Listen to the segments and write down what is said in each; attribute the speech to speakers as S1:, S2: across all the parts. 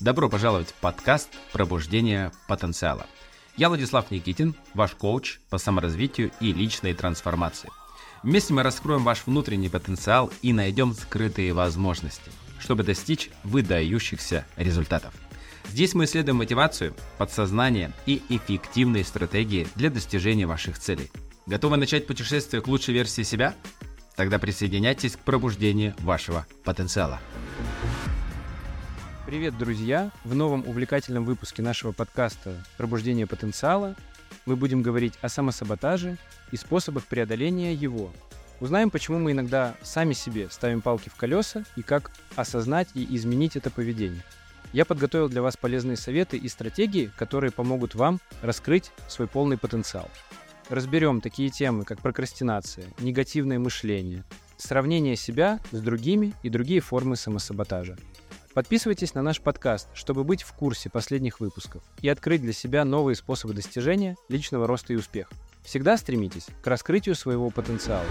S1: Добро пожаловать в подкаст «Пробуждение потенциала». Я Владислав Никитин, ваш коуч по саморазвитию и личной трансформации. Вместе мы раскроем ваш внутренний потенциал и найдем скрытые возможности, чтобы достичь выдающихся результатов. Здесь мы исследуем мотивацию, подсознание и эффективные стратегии для достижения ваших целей. Готовы начать путешествие к лучшей версии себя? Тогда присоединяйтесь к пробуждению вашего потенциала.
S2: Привет, друзья! В новом увлекательном выпуске нашего подкаста «Пробуждение потенциала» мы будем говорить о самосаботаже и способах преодоления его. Узнаем, почему мы иногда сами себе ставим палки в колеса и как осознать и изменить это поведение. Я подготовил для вас полезные советы и стратегии, которые помогут вам раскрыть свой полный потенциал. Разберем такие темы, как прокрастинация, негативное мышление, сравнение себя с другими и другие формы самосаботажа. Подписывайтесь на наш подкаст, чтобы быть в курсе последних выпусков и открыть для себя новые способы достижения личного роста и успеха. Всегда стремитесь к раскрытию своего потенциала.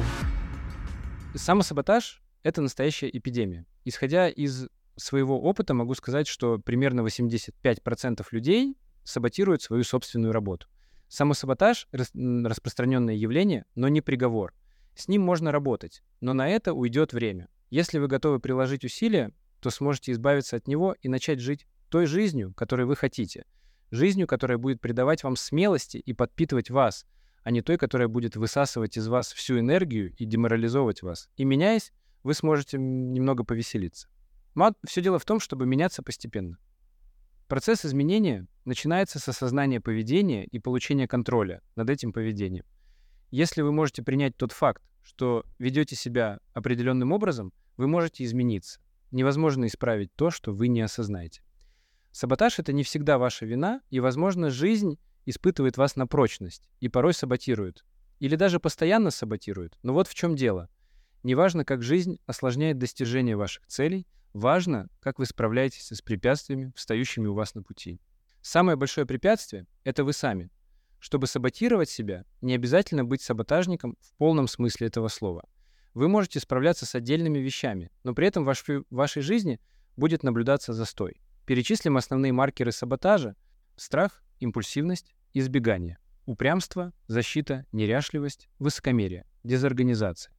S2: Самосаботаж — это настоящая эпидемия. Исходя из своего опыта могу сказать, что примерно 85% людей саботируют свою собственную работу. Самосаботаж — распространенное явление, но не приговор. С ним можно работать, но на это уйдет время. Если вы готовы приложить усилия, то сможете избавиться от него и начать жить той жизнью, которой вы хотите. Жизнью, которая будет придавать вам смелости и подпитывать вас, а не той, которая будет высасывать из вас всю энергию и деморализовывать вас. И меняясь, вы сможете немного повеселиться. Все дело в том, чтобы меняться постепенно. Процесс изменения начинается с осознания поведения и получения контроля над этим поведением. Если вы можете принять тот факт, что ведете себя определенным образом, вы можете измениться невозможно исправить то, что вы не осознаете. Саботаж — это не всегда ваша вина, и, возможно, жизнь испытывает вас на прочность и порой саботирует. Или даже постоянно саботирует. Но вот в чем дело. Неважно, как жизнь осложняет достижение ваших целей, важно, как вы справляетесь с препятствиями, встающими у вас на пути. Самое большое препятствие — это вы сами. Чтобы саботировать себя, не обязательно быть саботажником в полном смысле этого слова. Вы можете справляться с отдельными вещами, но при этом в вашей, жизни будет наблюдаться застой. Перечислим основные маркеры саботажа. Страх, импульсивность, избегание, упрямство, защита, неряшливость, высокомерие, дезорганизация.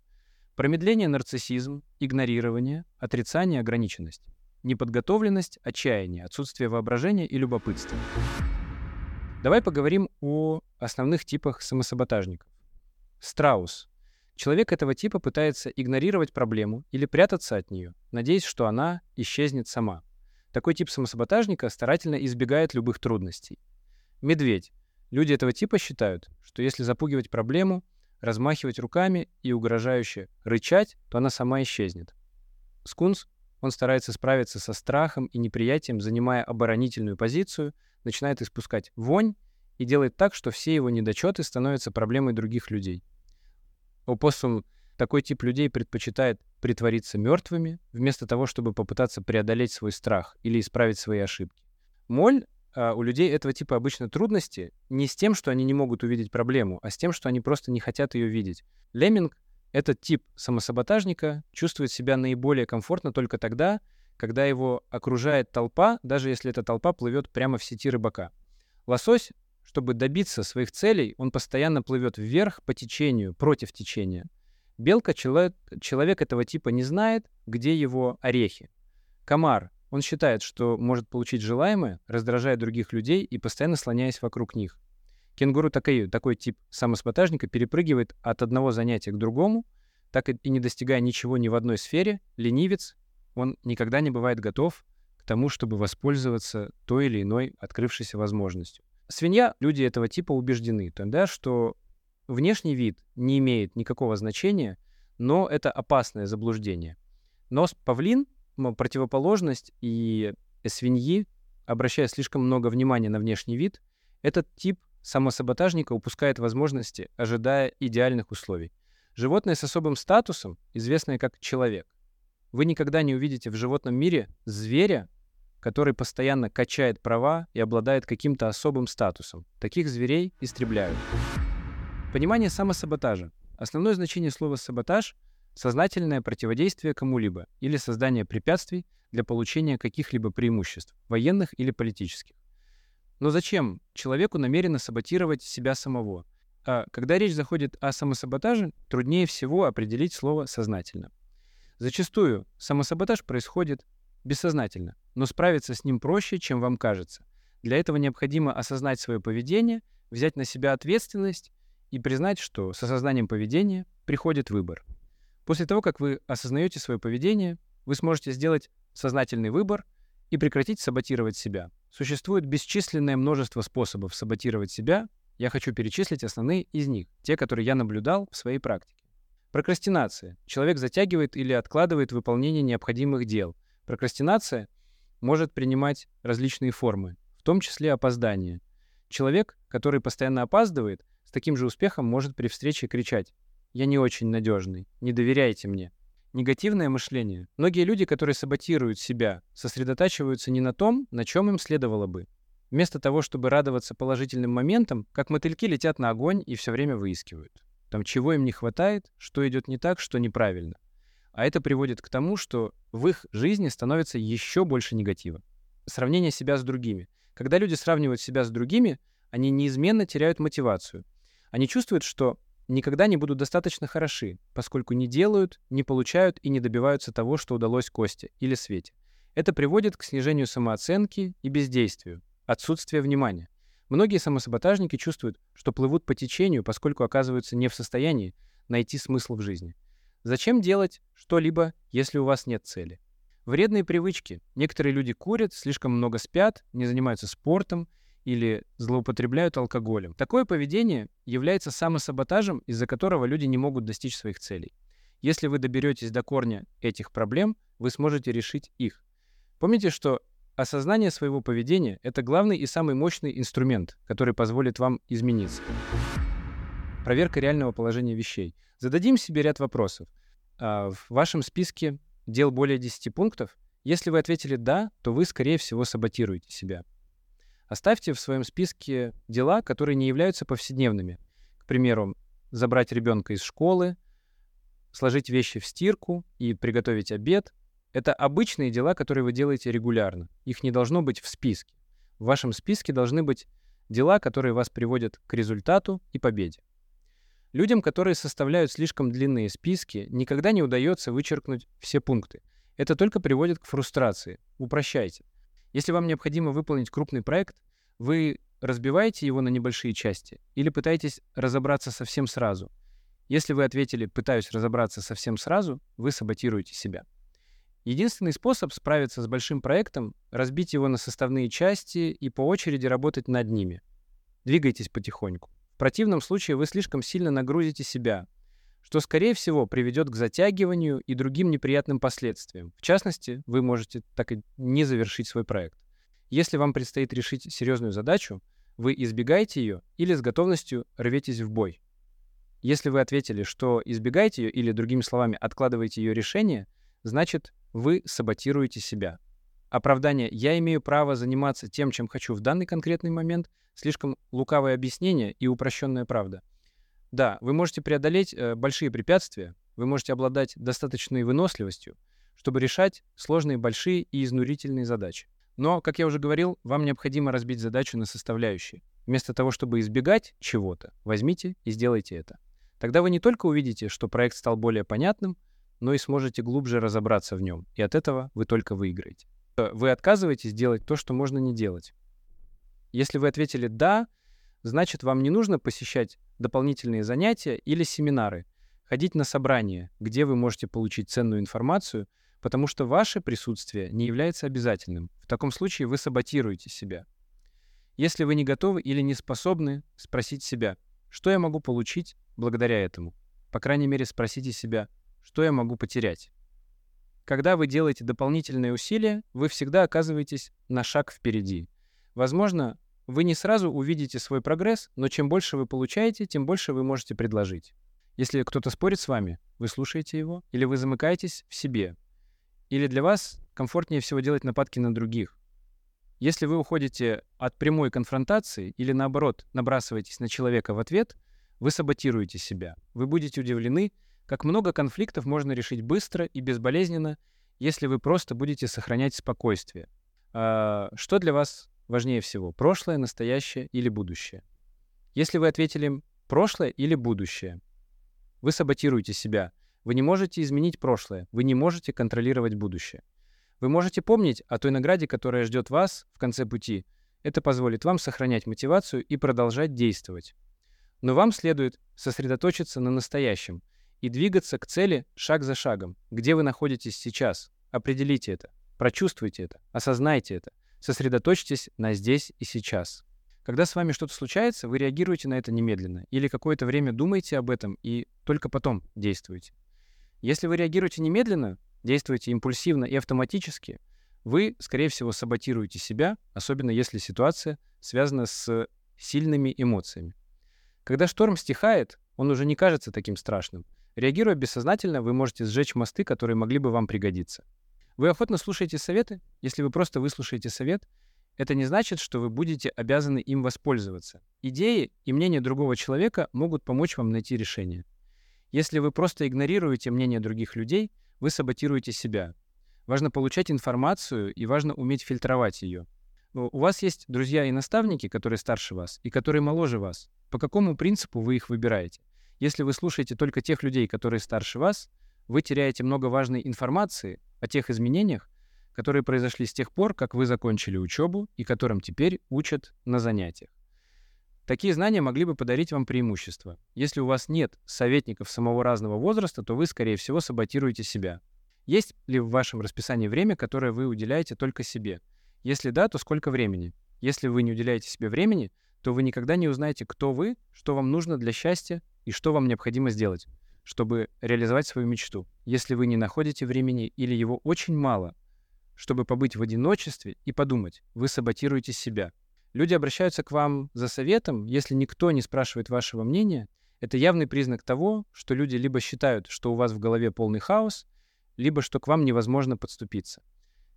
S2: Промедление, нарциссизм, игнорирование, отрицание, ограниченность. Неподготовленность, отчаяние, отсутствие воображения и любопытства. Давай поговорим о основных типах самосаботажников. Страус Человек этого типа пытается игнорировать проблему или прятаться от нее, надеясь, что она исчезнет сама. Такой тип самосаботажника старательно избегает любых трудностей. Медведь. Люди этого типа считают, что если запугивать проблему, размахивать руками и угрожающе рычать, то она сама исчезнет. Скунс. Он старается справиться со страхом и неприятием, занимая оборонительную позицию, начинает испускать вонь и делает так, что все его недочеты становятся проблемой других людей. Опоссум такой тип людей предпочитает притвориться мертвыми, вместо того, чтобы попытаться преодолеть свой страх или исправить свои ошибки. Моль у людей этого типа обычно трудности не с тем, что они не могут увидеть проблему, а с тем, что они просто не хотят ее видеть. Лемминг, этот тип самосаботажника, чувствует себя наиболее комфортно только тогда, когда его окружает толпа, даже если эта толпа плывет прямо в сети рыбака. Лосось чтобы добиться своих целей, он постоянно плывет вверх по течению, против течения. Белка, человек, человек этого типа не знает, где его орехи. Комар, он считает, что может получить желаемое, раздражая других людей и постоянно слоняясь вокруг них. Кенгуру такой, такой тип самосаботажника перепрыгивает от одного занятия к другому, так и не достигая ничего ни в одной сфере, ленивец, он никогда не бывает готов к тому, чтобы воспользоваться той или иной открывшейся возможностью. Свинья, люди этого типа убеждены, тогда, что внешний вид не имеет никакого значения, но это опасное заблуждение. Но павлин, противоположность и свиньи, обращая слишком много внимания на внешний вид, этот тип самосаботажника упускает возможности, ожидая идеальных условий. Животное с особым статусом, известное как человек. Вы никогда не увидите в животном мире зверя, который постоянно качает права и обладает каким-то особым статусом. Таких зверей истребляют. Понимание самосаботажа. Основное значение слова «саботаж» сознательное противодействие кому-либо или создание препятствий для получения каких-либо преимуществ, военных или политических. Но зачем человеку намеренно саботировать себя самого? А когда речь заходит о самосаботаже, труднее всего определить слово «сознательно». Зачастую самосаботаж происходит бессознательно, но справиться с ним проще, чем вам кажется. Для этого необходимо осознать свое поведение, взять на себя ответственность и признать, что с осознанием поведения приходит выбор. После того, как вы осознаете свое поведение, вы сможете сделать сознательный выбор и прекратить саботировать себя. Существует бесчисленное множество способов саботировать себя. Я хочу перечислить основные из них, те, которые я наблюдал в своей практике. Прокрастинация. Человек затягивает или откладывает выполнение необходимых дел. Прокрастинация может принимать различные формы, в том числе опоздание. Человек, который постоянно опаздывает, с таким же успехом может при встрече кричать «Я не очень надежный, не доверяйте мне». Негативное мышление. Многие люди, которые саботируют себя, сосредотачиваются не на том, на чем им следовало бы. Вместо того, чтобы радоваться положительным моментам, как мотыльки летят на огонь и все время выискивают. Там чего им не хватает, что идет не так, что неправильно. А это приводит к тому, что в их жизни становится еще больше негатива. Сравнение себя с другими. Когда люди сравнивают себя с другими, они неизменно теряют мотивацию. Они чувствуют, что никогда не будут достаточно хороши, поскольку не делают, не получают и не добиваются того, что удалось Косте или Свете. Это приводит к снижению самооценки и бездействию, отсутствию внимания. Многие самосаботажники чувствуют, что плывут по течению, поскольку оказываются не в состоянии найти смысл в жизни. Зачем делать что-либо, если у вас нет цели? Вредные привычки. Некоторые люди курят, слишком много спят, не занимаются спортом или злоупотребляют алкоголем. Такое поведение является самосаботажем, из-за которого люди не могут достичь своих целей. Если вы доберетесь до корня этих проблем, вы сможете решить их. Помните, что осознание своего поведения — это главный и самый мощный инструмент, который позволит вам измениться. Проверка реального положения вещей. Зададим себе ряд вопросов. А, в вашем списке дел более 10 пунктов? Если вы ответили «да», то вы, скорее всего, саботируете себя. Оставьте в своем списке дела, которые не являются повседневными. К примеру, забрать ребенка из школы, сложить вещи в стирку и приготовить обед. Это обычные дела, которые вы делаете регулярно. Их не должно быть в списке. В вашем списке должны быть дела, которые вас приводят к результату и победе. Людям, которые составляют слишком длинные списки, никогда не удается вычеркнуть все пункты. Это только приводит к фрустрации. Упрощайте. Если вам необходимо выполнить крупный проект, вы разбиваете его на небольшие части или пытаетесь разобраться совсем сразу. Если вы ответили «пытаюсь разобраться совсем сразу», вы саботируете себя. Единственный способ справиться с большим проектом — разбить его на составные части и по очереди работать над ними. Двигайтесь потихоньку. В противном случае вы слишком сильно нагрузите себя, что, скорее всего, приведет к затягиванию и другим неприятным последствиям. В частности, вы можете так и не завершить свой проект. Если вам предстоит решить серьезную задачу, вы избегаете ее или с готовностью рветесь в бой. Если вы ответили, что избегаете ее или, другими словами, откладываете ее решение, значит, вы саботируете себя. Оправдание «я имею право заниматься тем, чем хочу в данный конкретный момент» слишком лукавое объяснение и упрощенная правда. Да, вы можете преодолеть э, большие препятствия, вы можете обладать достаточной выносливостью, чтобы решать сложные, большие и изнурительные задачи. Но, как я уже говорил, вам необходимо разбить задачу на составляющие. Вместо того, чтобы избегать чего-то, возьмите и сделайте это. Тогда вы не только увидите, что проект стал более понятным, но и сможете глубже разобраться в нем, и от этого вы только выиграете. Вы отказываетесь делать то, что можно не делать. Если вы ответили «да», значит, вам не нужно посещать дополнительные занятия или семинары, ходить на собрания, где вы можете получить ценную информацию, потому что ваше присутствие не является обязательным. В таком случае вы саботируете себя. Если вы не готовы или не способны спросить себя, что я могу получить благодаря этому. По крайней мере, спросите себя, что я могу потерять. Когда вы делаете дополнительные усилия, вы всегда оказываетесь на шаг впереди. Возможно, вы не сразу увидите свой прогресс, но чем больше вы получаете, тем больше вы можете предложить. Если кто-то спорит с вами, вы слушаете его, или вы замыкаетесь в себе, или для вас комфортнее всего делать нападки на других. Если вы уходите от прямой конфронтации или наоборот набрасываетесь на человека в ответ, вы саботируете себя. Вы будете удивлены, Как много конфликтов можно решить быстро и безболезненно, если вы просто будете сохранять спокойствие. А, что для вас важнее всего? Прошлое, настоящее или будущее? Если вы ответили прошлое или будущее, вы саботируете себя. Вы не можете изменить прошлое, вы не можете контролировать будущее. Вы можете помнить о той награде, которая ждет вас в конце пути. Это позволит вам сохранять мотивацию и продолжать действовать. Но вам следует сосредоточиться на настоящем и двигаться к цели шаг за шагом. Где вы находитесь сейчас? Определите это, прочувствуйте это, осознайте это. Сосредоточьтесь на здесь и сейчас. Когда с вами что-то случается, вы реагируете на это немедленно или какое-то время думаете об этом и только потом действуете. Если вы реагируете немедленно, действуете импульсивно и автоматически, вы, скорее всего, саботируете себя, особенно если ситуация связана с сильными эмоциями. Когда шторм стихает, он уже не кажется таким страшным. Реагируя бессознательно, вы можете сжечь мосты, которые могли бы вам пригодиться. Вы охотно слушаете советы? Если вы просто выслушаете совет, это не значит, что вы будете обязаны им воспользоваться. Идеи и мнение другого человека могут помочь вам найти решение. Если вы просто игнорируете мнение других людей, вы саботируете себя. Важно получать информацию и важно уметь фильтровать ее. У вас есть друзья и наставники, которые старше вас и которые моложе вас. По какому принципу вы их выбираете? Если вы слушаете только тех людей, которые старше вас, вы теряете много важной информации о тех изменениях, которые произошли с тех пор, как вы закончили учебу и которым теперь учат на занятиях. Такие знания могли бы подарить вам преимущество. Если у вас нет советников самого разного возраста, то вы, скорее всего, саботируете себя. Есть ли в вашем расписании время, которое вы уделяете только себе? Если да, то сколько времени? Если вы не уделяете себе времени, то вы никогда не узнаете, кто вы, что вам нужно для счастья и что вам необходимо сделать, чтобы реализовать свою мечту. Если вы не находите времени или его очень мало, чтобы побыть в одиночестве и подумать, вы саботируете себя – Люди обращаются к вам за советом, если никто не спрашивает вашего мнения. Это явный признак того, что люди либо считают, что у вас в голове полный хаос, либо что к вам невозможно подступиться.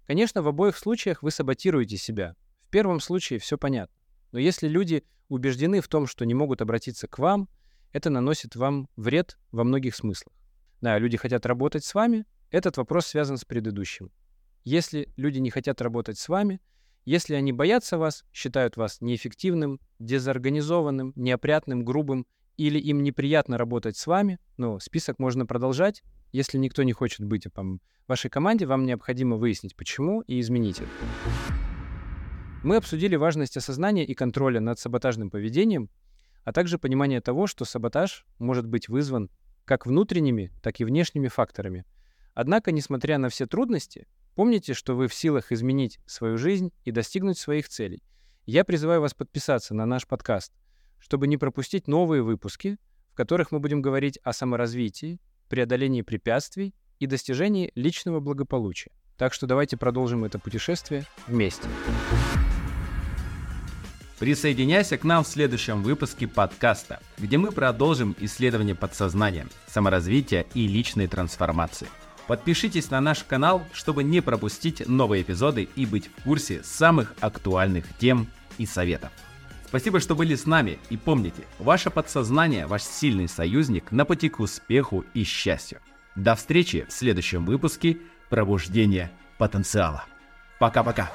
S2: Конечно, в обоих случаях вы саботируете себя. В первом случае все понятно. Но если люди убеждены в том, что не могут обратиться к вам, это наносит вам вред во многих смыслах. Да, люди хотят работать с вами, этот вопрос связан с предыдущим. Если люди не хотят работать с вами — если они боятся вас, считают вас неэффективным, дезорганизованным, неопрятным, грубым, или им неприятно работать с вами, ну, список можно продолжать. Если никто не хочет быть в вашей команде, вам необходимо выяснить, почему, и изменить это. Мы обсудили важность осознания и контроля над саботажным поведением, а также понимание того, что саботаж может быть вызван как внутренними, так и внешними факторами. Однако, несмотря на все трудности, Помните, что вы в силах изменить свою жизнь и достигнуть своих целей. Я призываю вас подписаться на наш подкаст, чтобы не пропустить новые выпуски, в которых мы будем говорить о саморазвитии, преодолении препятствий и достижении личного благополучия. Так что давайте продолжим это путешествие вместе.
S1: Присоединяйся к нам в следующем выпуске подкаста, где мы продолжим исследование подсознания, саморазвития и личной трансформации. Подпишитесь на наш канал, чтобы не пропустить новые эпизоды и быть в курсе самых актуальных тем и советов. Спасибо, что были с нами и помните, ваше подсознание – ваш сильный союзник на пути к успеху и счастью. До встречи в следующем выпуске «Пробуждение потенциала». Пока-пока.